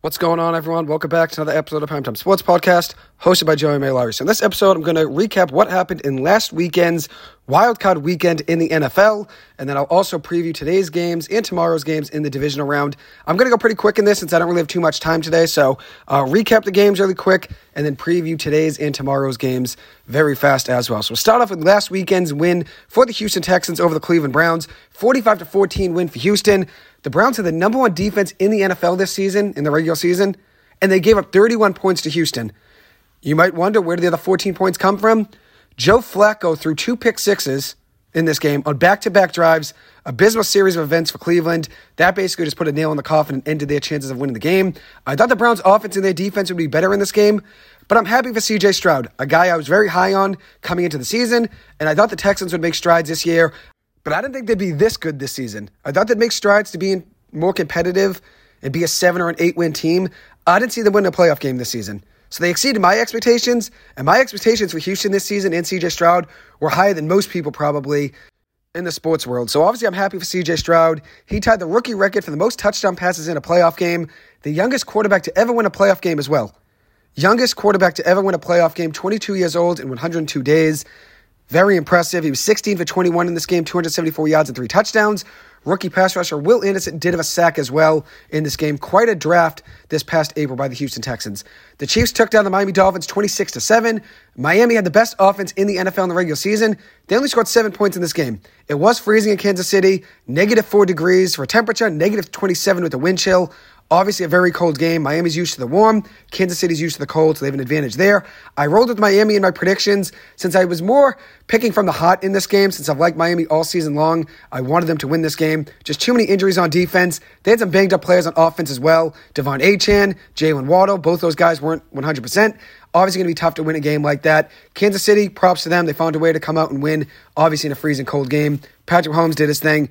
What's going on, everyone? Welcome back to another episode of Primetime Sports Podcast, hosted by Joey May Larry. So, in this episode, I'm going to recap what happened in last weekend's wildcard weekend in the NFL, and then I'll also preview today's games and tomorrow's games in the divisional round. I'm going to go pretty quick in this since I don't really have too much time today. So, uh, recap the games really quick, and then preview today's and tomorrow's games very fast as well. So, we'll start off with last weekend's win for the Houston Texans over the Cleveland Browns, 45 to 14 win for Houston. The Browns had the number one defense in the NFL this season, in the regular season, and they gave up 31 points to Houston. You might wonder where did the other 14 points come from? Joe Flacco threw two pick sixes in this game on back to back drives, abysmal series of events for Cleveland. That basically just put a nail in the coffin and ended their chances of winning the game. I thought the Browns' offense and their defense would be better in this game, but I'm happy for CJ Stroud, a guy I was very high on coming into the season, and I thought the Texans would make strides this year. But I didn't think they'd be this good this season. I thought they'd make strides to being more competitive and be a seven or an eight win team. I didn't see them win a playoff game this season. So they exceeded my expectations, and my expectations for Houston this season and CJ Stroud were higher than most people probably in the sports world. So obviously, I'm happy for CJ Stroud. He tied the rookie record for the most touchdown passes in a playoff game, the youngest quarterback to ever win a playoff game as well. Youngest quarterback to ever win a playoff game, 22 years old in 102 days. Very impressive. He was 16 for 21 in this game, 274 yards and three touchdowns. Rookie pass rusher Will Anderson did have a sack as well in this game. Quite a draft this past April by the Houston Texans. The Chiefs took down the Miami Dolphins 26 to 7. Miami had the best offense in the NFL in the regular season. They only scored 7 points in this game. It was freezing in Kansas City, negative 4 degrees for temperature, negative 27 with the wind chill. Obviously, a very cold game. Miami's used to the warm. Kansas City's used to the cold, so they have an advantage there. I rolled with Miami in my predictions since I was more picking from the hot in this game. Since I've liked Miami all season long, I wanted them to win this game. Just too many injuries on defense. They had some banged up players on offense as well. De'Von Achane, Jaylen Waddle, both those guys weren't 100%. Obviously, going to be tough to win a game like that. Kansas City, props to them. They found a way to come out and win, obviously, in a freezing cold game. Patrick Mahomes did his thing.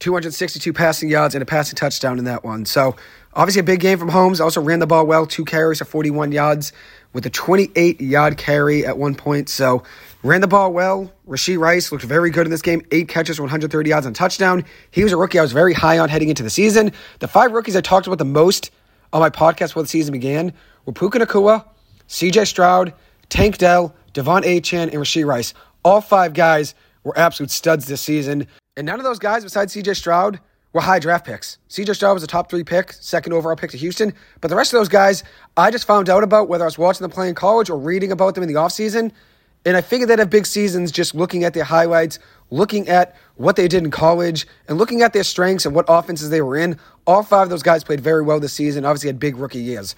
262 passing yards and a passing touchdown in that one. So, obviously, a big game from Mahomes. Also ran the ball well, two carries for 41 yards with a 28 yard carry at one point. So, ran the ball well. Rashee Rice looked very good in this game. Eight catches, 130 yards on touchdown. He was a rookie I was very high on heading into the season. The five rookies I talked about the most on my podcast before the season began were Puka Nacua, CJ Stroud, Tank Dell, De'Von Achane, and Rashee Rice. All five guys were absolute studs this season. And none of those guys, besides CJ Stroud, were high draft picks. CJ Stroud was a top three pick, second overall pick to Houston. But the rest of those guys, I just found out about whether I was watching them play in college or reading about them in the offseason. And I figured they'd have big seasons just looking at their highlights, looking at what they did in college, and looking at their strengths and what offenses they were in. All five of those guys played very well this season, obviously had big rookie years.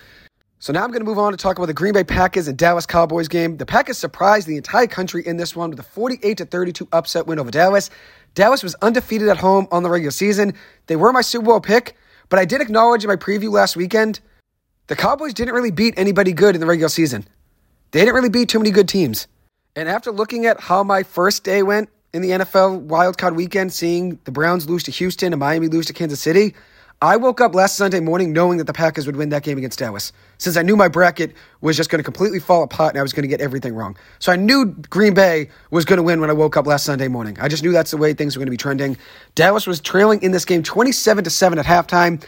So now I'm going to move on to talk about the Green Bay Packers and Dallas Cowboys game. The Packers surprised the entire country in this one with a 48 to 32 upset win over Dallas. Dallas was undefeated at home on the regular season. They were my Super Bowl pick, but I did acknowledge in my preview last weekend the Cowboys didn't really beat anybody good in the regular season. They didn't really beat too many good teams. And after looking at how my first day went in the NFL wildcard weekend, seeing the Browns lose to Houston and Miami lose to Kansas City, I woke up last Sunday morning knowing that the Packers would win that game against Dallas, since I knew my bracket was just going to completely fall apart and I was going to get everything wrong. So I knew Green Bay was going to win when I woke up last Sunday morning. I just knew that's the way things were going to be trending. Dallas was trailing in this game 27 to 7 at halftime.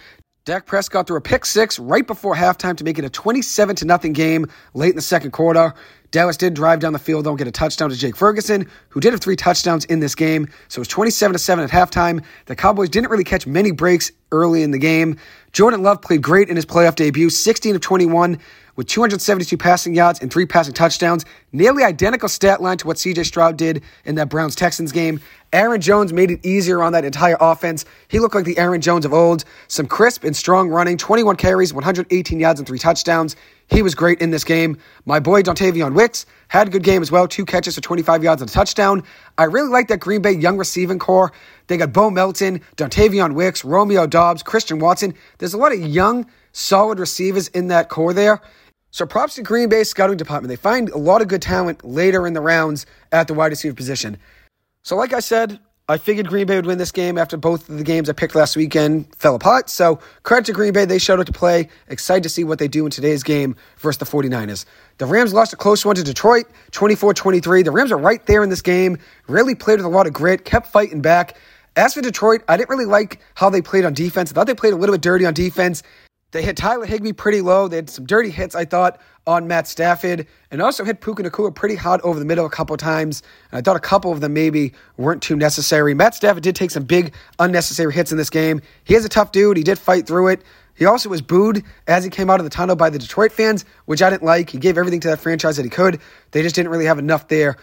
Dak Prescott threw a pick six right before halftime to make it a 27 to nothing game late in the second quarter. Dallas did drive down the field, don't get a touchdown to Jake Ferguson, who did have three touchdowns in this game. So it was 27 to 7 at halftime. The Cowboys didn't really catch many breaks early in the game. Jordan Love played great in his playoff debut, 16 of 21 with 272 passing yards and three passing touchdowns. Nearly identical stat line to what CJ Stroud did in that Browns Texans game. Aaron Jones made it easier on that entire offense. He looked like the Aaron Jones of old. Some crisp and strong running, 21 carries, 118 yards, and three touchdowns. He was great in this game. My boy Dontayvion Wicks had a good game as well. Two catches for 25 yards and a touchdown. I really like that Green Bay young receiving corps. They got Bo Melton, Dontayvion Wicks, Romeo Doubs, Christian Watson. There's a lot of young, solid receivers in that corps there. So props to Green Bay scouting department. They find a lot of good talent later in the rounds at the wide receiver position. So like I said, I figured Green Bay would win this game after both of the games I picked last weekend fell apart. So credit to Green Bay. They showed up to play. Excited to see what they do in today's game versus the 49ers. The Rams lost a close one to Detroit, 24-23. The Rams are right there in this game. Really played with a lot of grit, kept fighting back. As for Detroit, I didn't really like how they played on defense. I thought they played a little bit dirty on defense. They hit Tyler Higbee pretty low. They had some dirty hits, I thought, on Matt Stafford, and also hit Puka Nacua pretty hot over the middle a couple times. And I thought a couple of them maybe weren't too necessary. Matt Stafford did take some big unnecessary hits in this game. He is a tough dude. He did fight through it. He also was booed as he came out of the tunnel by the Detroit fans, which I didn't like. He gave everything to that franchise that he could. They just didn't really have enough there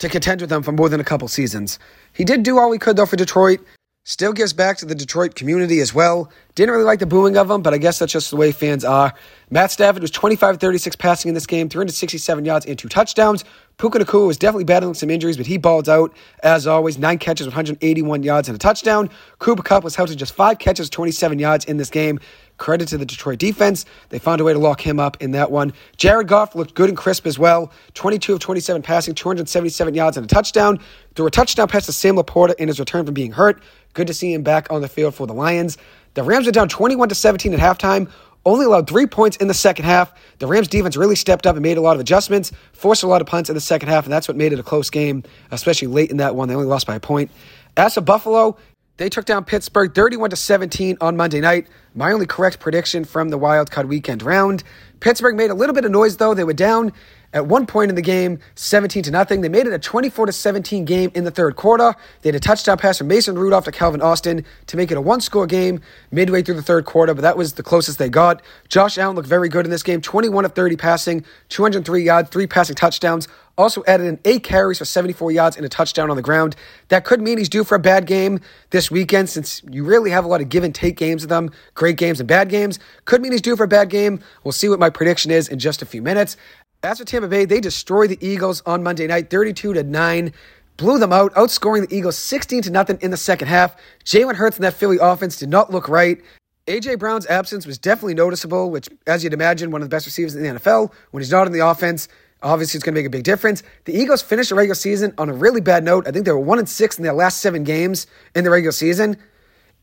to contend with them for more than a couple seasons. He did do all he could, though, for Detroit. Still gives back to the Detroit community as well. Didn't really like the booing of him, but I guess that's just the way fans are. Matt Stafford was 25 36 passing in this game, 367 yards and two touchdowns. Puka Nacua was definitely battling some injuries, but he balled out as always. Nine catches, 181 yards and a touchdown. Cooper Kupp was held to just five catches, 27 yards in this game. Credit to the Detroit defense. They found a way to lock him up in that one. Jared Goff looked good and crisp as well. 22 of 27 passing, 277 yards and a touchdown. Threw a touchdown pass to Sam LaPorta in his return from being hurt. Good to see him back on the field for the Lions. The Rams were down 21 to 17 at halftime. Only allowed three points in the second half. The Rams defense really stepped up and made a lot of adjustments, forced a lot of punts in the second half, and that's what made it a close game, especially late in that one. They only lost by a point. As for Buffalo, they took down Pittsburgh 31 to 17 on Monday night. My only correct prediction from the wild card weekend round. Pittsburgh made a little bit of noise though. They were down at one point in the game, 17 to nothing. They made it a 24 to 17 game in the third quarter. They had a touchdown pass from Mason Rudolph to Calvin Austin to make it a one-score game midway through the third quarter, but that was the closest they got. Josh Allen looked very good in this game, 21 of 30 passing, 203 yards, three passing touchdowns. Also added in eight carries for 74 yards and a touchdown on the ground. That could mean he's due for a bad game this weekend since you really have a lot of give and take games with them, great games and bad games. Could mean he's due for a bad game. We'll see what my prediction is in just a few minutes. As for Tampa Bay, they destroyed the Eagles on Monday night, 32 to 9. Blew them out, outscoring the Eagles 16 to nothing in the second half. Jalen Hurts and that Philly offense did not look right. AJ Brown's absence was definitely noticeable, which, as you'd imagine, one of the best receivers in the NFL. When he's not in the offense, obviously it's going to make a big difference. The Eagles finished the regular season on a really bad note. I think they were one and six in their last seven games in the regular season.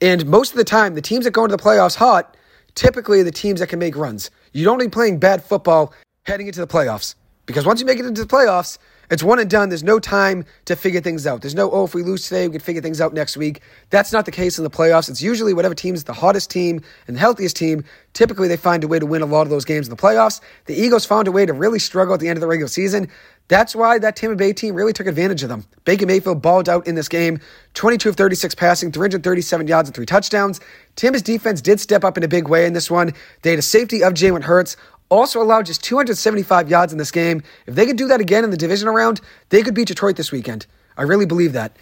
And most of the time, the teams that go into the playoffs hot, typically are the teams that can make runs. You don't be playing bad football heading into the playoffs. Because once you make it into the playoffs, it's one and done. There's no time to figure things out. There's no, oh, if we lose today, we can figure things out next week. That's not the case in the playoffs. It's usually whatever team's the hottest team and the healthiest team. Typically, they find a way to win a lot of those games in the playoffs. The Eagles found a way to really struggle at the end of the regular season. That's why that Tampa Bay team really took advantage of them. Baker Mayfield balled out in this game 22 of 36 passing, 337 yards, and three touchdowns. Tampa's defense did step up in a big way in this one. They had a safety of Jalen Hurts also allowed just 275 yards in this game. If they could do that again in the division round, they could beat Detroit this weekend. I really believe that.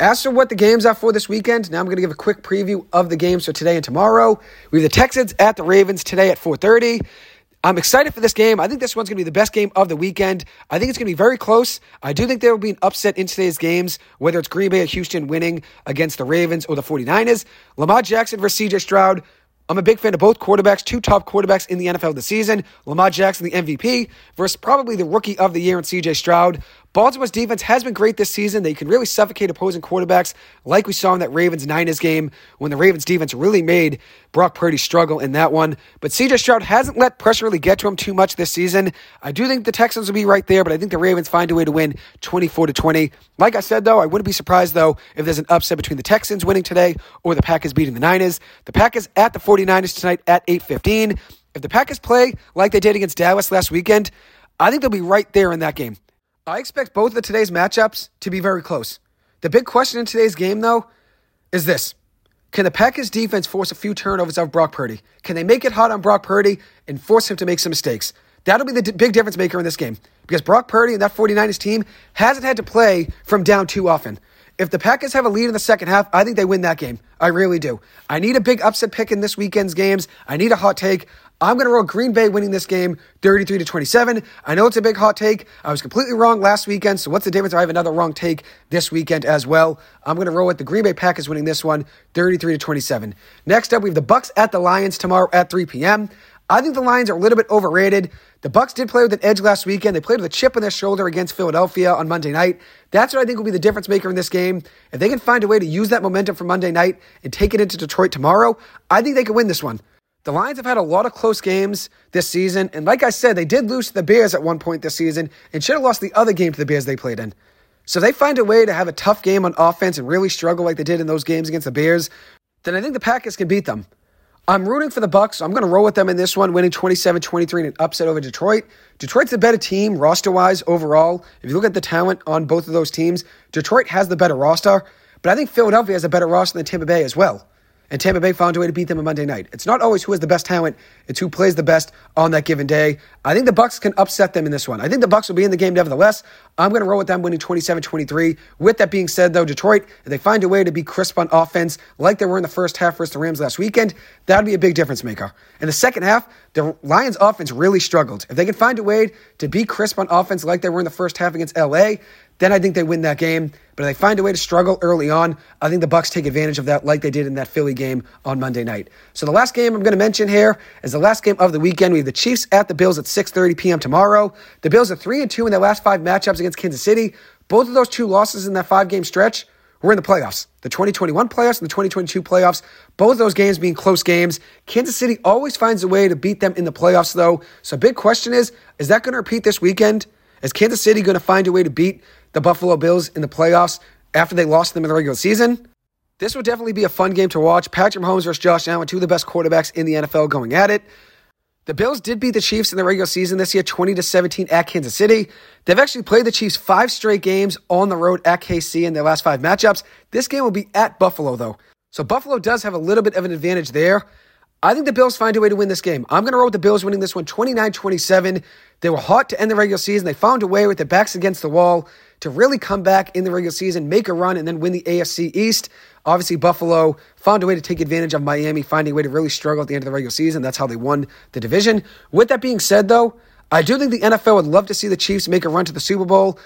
As for what the games are for this weekend, now I'm going to give a quick preview of the games for today and tomorrow. We have the Texans at the Ravens today at 4:30. I'm excited for this game. I think this one's going to be the best game of the weekend. I think it's going to be very close. I do think there will be an upset in today's games, whether it's Green Bay or Houston winning against the Ravens or the 49ers. Lamar Jackson versus CJ Stroud. I'm a big fan of both quarterbacks, two top quarterbacks in the NFL this season. Lamar Jackson, the MVP, versus probably the rookie of the year in CJ Stroud. Baltimore's defense has been great this season. They can really suffocate opposing quarterbacks, like we saw in that Ravens Niners game when the Ravens defense really made Brock Purdy struggle in that one. But CJ Stroud hasn't let pressure really get to him too much this season. I do think the Texans will be right there, but I think the Ravens find a way to win 24 to 20. Like I said, though, I wouldn't be surprised though if there's an upset between the Texans winning today or the Packers beating the Niners. The Packers at the 49ers tonight at 8:15. If the Packers play like they did against Dallas last weekend, I think they'll be right there in that game. I expect both of today's matchups to be very close. The big question in today's game, though, is this. Can the Packers defense force a few turnovers of Brock Purdy? Can they make it hot on Brock Purdy and force him to make some mistakes? That'll be the d- big difference maker in this game because Brock Purdy and that 49ers team hasn't had to play from down too often. If the Packers have a lead in the second half, I think they win that game. I really do. I need a big upset pick in this weekend's games. I need a hot take. I'm going to roll Green Bay winning this game 33 to 27. I know it's a big hot take. I was completely wrong last weekend. So what's the difference? I have another wrong take this weekend as well. I'm going to roll with the Green Bay Packers winning this one 33 to 27. Next up, we have the Bucks at the Lions tomorrow at 3 p.m. I think the Lions are a little bit overrated. The Bucks did play with an edge last weekend. They played with a chip on their shoulder against Philadelphia on Monday night. That's what I think will be the difference maker in this game. If they can find a way to use that momentum from Monday night and take it into Detroit tomorrow, I think they can win this one. The Lions have had a lot of close games this season, and like I said, they did lose to the Bears at one point this season and should have lost the other game to the Bears they played in. So if they find a way to have a tough game on offense and really struggle like they did in those games against the Bears, then I think the Packers can beat them. I'm rooting for the Bucks. So I'm going to roll with them in this one, winning 27-23 in an upset over Detroit. Detroit's the better team roster-wise overall. If you look at the talent on both of those teams, Detroit has the better roster, but I think Philadelphia has a better roster than Tampa Bay as well and Tampa Bay found a way to beat them on Monday night. It's not always who has the best talent; it's who plays the best on that given day. I think the Bucks can upset them in this one. I think the Bucks will be in the game nevertheless. I'm going to roll with them winning 27-23. With that being said, though, Detroit, if they find a way to be crisp on offense like they were in the first half versus the Rams last weekend, that'd be a big difference maker. In the second half, the Lions' offense really struggled. If they can find a way to be crisp on offense like they were in the first half against LA, then I think they win that game. But if they find a way to struggle early on, I think the Bucks take advantage of that like they did in that Philly game on Monday night. So the last game I'm going to mention here is the last game of the weekend. We have the Chiefs at the Bills at 6:30 p.m. tomorrow. The Bills are 3 and 2 in their last 5 matchups against Kansas City. Both of those two losses in that 5-game stretch were in the playoffs. The 2021 playoffs and the 2022 playoffs, both those games being close games. Kansas City always finds a way to beat them in the playoffs though. So big question is, is that going to repeat this weekend? Is Kansas City going to find a way to beat the Buffalo Bills in the playoffs after they lost them in the regular season. This would definitely be a fun game to watch. Patrick Mahomes versus Josh Allen, two of the best quarterbacks in the NFL going at it. The Bills did beat the Chiefs in the regular season this year, 20 to 17 at Kansas City. They've actually played the Chiefs five straight games on the road at KC in their last five matchups. This game will be at Buffalo, though. So Buffalo does have a little bit of an advantage there. I think the Bills find a way to win this game. I'm going to roll with the Bills winning this one 29 27. They were hot to end the regular season. They found a way with their backs against the wall to really come back in the regular season, make a run, and then win the AFC East. Obviously, Buffalo found a way to take advantage of Miami, finding a way to really struggle at the end of the regular season. That's how they won the division. With that being said, though, I do think the NFL would love to see the Chiefs make a run to the Super Bowl.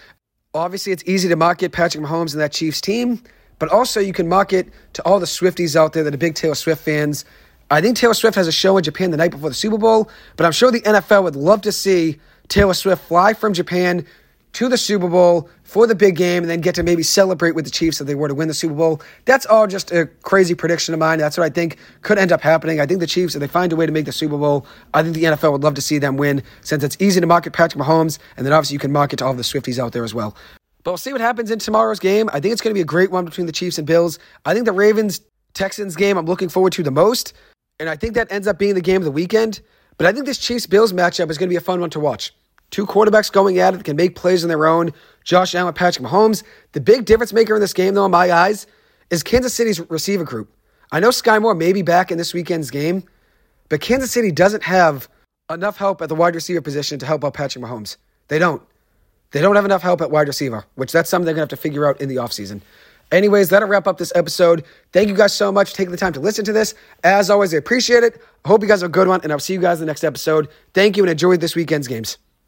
Obviously, it's easy to market Patrick Mahomes and that Chiefs team, but also you can market to all the Swifties out there that are big Taylor Swift fans. I think Taylor Swift has a show in Japan the night before the Super Bowl, but I'm sure the NFL would love to see Taylor Swift fly from Japan to the Super Bowl for the big game and then get to maybe celebrate with the Chiefs if they were to win the Super Bowl. That's all just a crazy prediction of mine. That's what I think could end up happening. I think the Chiefs, if they find a way to make the Super Bowl, I think the NFL would love to see them win since it's easy to market Patrick Mahomes and then obviously you can market to all the Swifties out there as well. But we'll see what happens in tomorrow's game. I think it's going to be a great one between the Chiefs and Bills. I think the Ravens Texans game I'm looking forward to the most. And I think that ends up being the game of the weekend. But I think this Chiefs Bills matchup is going to be a fun one to watch. Two quarterbacks going at it that can make plays on their own. Josh Allen, Patrick Mahomes. The big difference maker in this game, though, in my eyes, is Kansas City's receiver group. I know Skyy Moore may be back in this weekend's game, but Kansas City doesn't have enough help at the wide receiver position to help out Patrick Mahomes. They don't. They don't have enough help at wide receiver, which that's something they're going to have to figure out in the offseason. Anyways, that'll wrap up this episode. Thank you guys so much for taking the time to listen to this. As always, I appreciate it. I hope you guys have a good one, and I'll see you guys in the next episode. Thank you and enjoy this weekend's games.